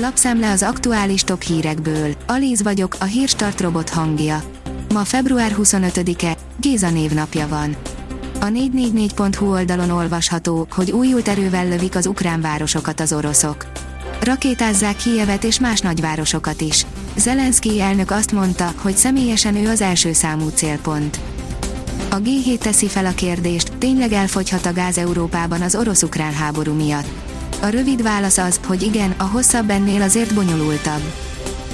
Lapszemle az aktuális top hírekből. Alíz vagyok, a hírstart robot hangja. Ma február 25-e, Géza névnapja van. A 444.hu oldalon olvasható, hogy újult erővel lövik az ukrán városokat az oroszok. Rakétázzák Kijevet és más nagyvárosokat is. Zelenszky elnök azt mondta, hogy személyesen ő az első számú célpont. A G7 teszi fel a kérdést, tényleg elfogyhat a gáz Európában az orosz-ukrán háború miatt. A rövid válasz az, hogy igen, a hosszabb ennél azért bonyolultabb.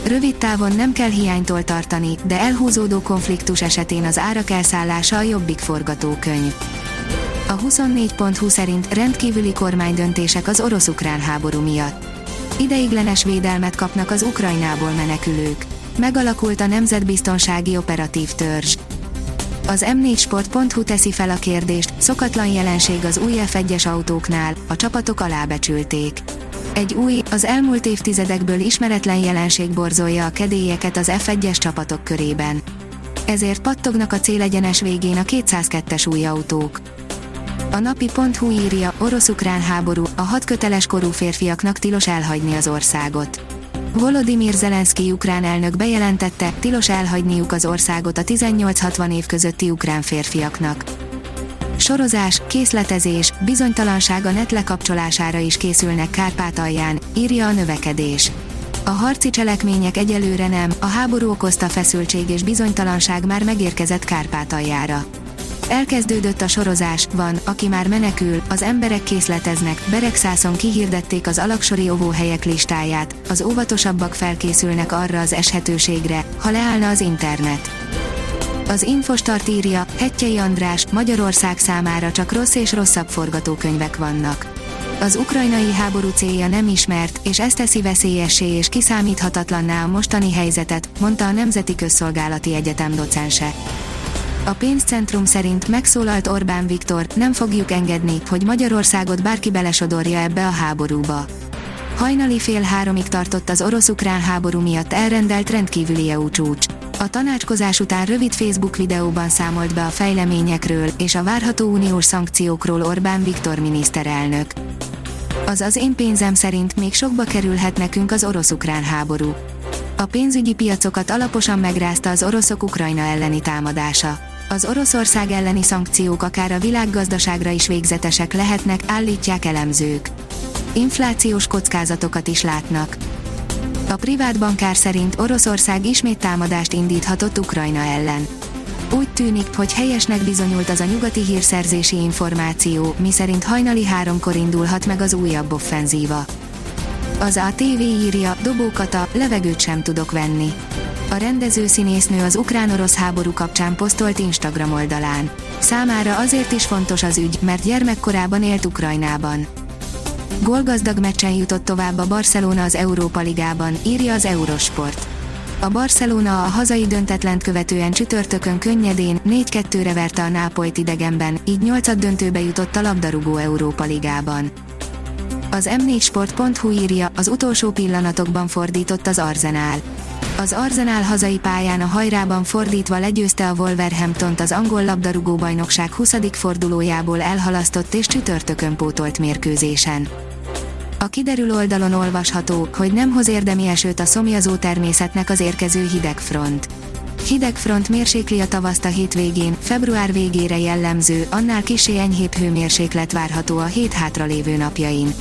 Rövid távon nem kell hiánytól tartani, de elhúzódó konfliktus esetén az árak elszállása a jobbik forgatókönyv. A 24.20 szerint rendkívüli kormánydöntések az orosz-ukrán háború miatt. Ideiglenes védelmet kapnak az Ukrajnából menekülők. Megalakult a Nemzetbiztonsági Operatív Törzs. Az m4sport.hu teszi fel a kérdést, szokatlan jelenség az új F1-es autóknál, a csapatok alábecsülték. Egy új, az elmúlt évtizedekből ismeretlen jelenség borzolja a kedélyeket az F1-es csapatok körében. Ezért pattognak a célegyenes végén a 202-es új autók. A napi.hu írja, orosz-ukrán háború, a hat köteles korú férfiaknak tilos elhagyni az országot. Volodymyr Zelenszky ukrán elnök bejelentette, tilos elhagyniuk az országot a 18-60 év közötti ukrán férfiaknak. Sorozás, készletezés, bizonytalanság a net lekapcsolására is készülnek Kárpátalján, írja a növekedés. A harci cselekmények egyelőre nem, a háború okozta feszültség és bizonytalanság már megérkezett Kárpátaljára. Elkezdődött a sorozás, van, aki már menekül, az emberek készleteznek, Beregszászon kihirdették az alaksori óvóhelyek listáját, az óvatosabbak felkészülnek arra az eshetőségre, ha leállna az internet. Az Infostart írja, Hettyei András, Magyarország számára csak rossz és rosszabb forgatókönyvek vannak. Az ukrajnai háború célja nem ismert, és ez teszi veszélyessé és kiszámíthatatlanná a mostani helyzetet, mondta a Nemzeti Közszolgálati Egyetem docense. A pénzcentrum szerint megszólalt Orbán Viktor, nem fogjuk engedni, hogy Magyarországot bárki belesodorja ebbe a háborúba. Hajnali fél háromig tartott az orosz-ukrán háború miatt elrendelt rendkívüli EU csúcs. A tanácskozás után rövid Facebook videóban számolt be a fejleményekről és a várható uniós szankciókról Orbán Viktor miniszterelnök. Az az én pénzem szerint még sokba kerülhet nekünk az orosz-ukrán háború. A pénzügyi piacokat alaposan megrázta az oroszok Ukrajna elleni támadása. Az Oroszország elleni szankciók akár a világgazdaságra is végzetesek lehetnek, állítják elemzők. Inflációs kockázatokat is látnak. A privát bankár szerint Oroszország ismét támadást indíthatott Ukrajna ellen. Úgy tűnik, hogy helyesnek bizonyult az a nyugati hírszerzési információ, miszerint hajnali háromkor indulhat meg az újabb offenzíva. Az ATV írja, dobókata, levegőt sem tudok venni. A rendező színésznő az ukrán-orosz háború kapcsán posztolt Instagram oldalán. Számára azért is fontos az ügy, mert gyermekkorában élt Ukrajnában. Gólgazdag meccsen jutott tovább a Barcelona az Európa Ligában, írja az Eurosport. A Barcelona a hazai döntetlent követően csütörtökön könnyedén 4-2-re verte a Nápolyt idegenben, így 8 döntőbe jutott a labdarúgó Európa Ligában. Az m4sport.hu írja, az utolsó pillanatokban fordított az Arzenál. Az Arzenál hazai pályán a hajrában fordítva legyőzte a Wolverhamptont az angol labdarúgó bajnokság 20. fordulójából elhalasztott és csütörtökön pótolt mérkőzésen. A kiderül oldalon olvasható, hogy nem hoz érdemi esőt a szomjazó természetnek az érkező hidegfront. Hidegfront mérsékli a tavaszt a hétvégén, február végére jellemző, annál kisé enyhébb hőmérséklet várható a hét hátralévő napjain.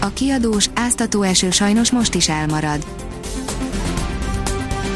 A kiadós, áztató eső sajnos most is elmarad.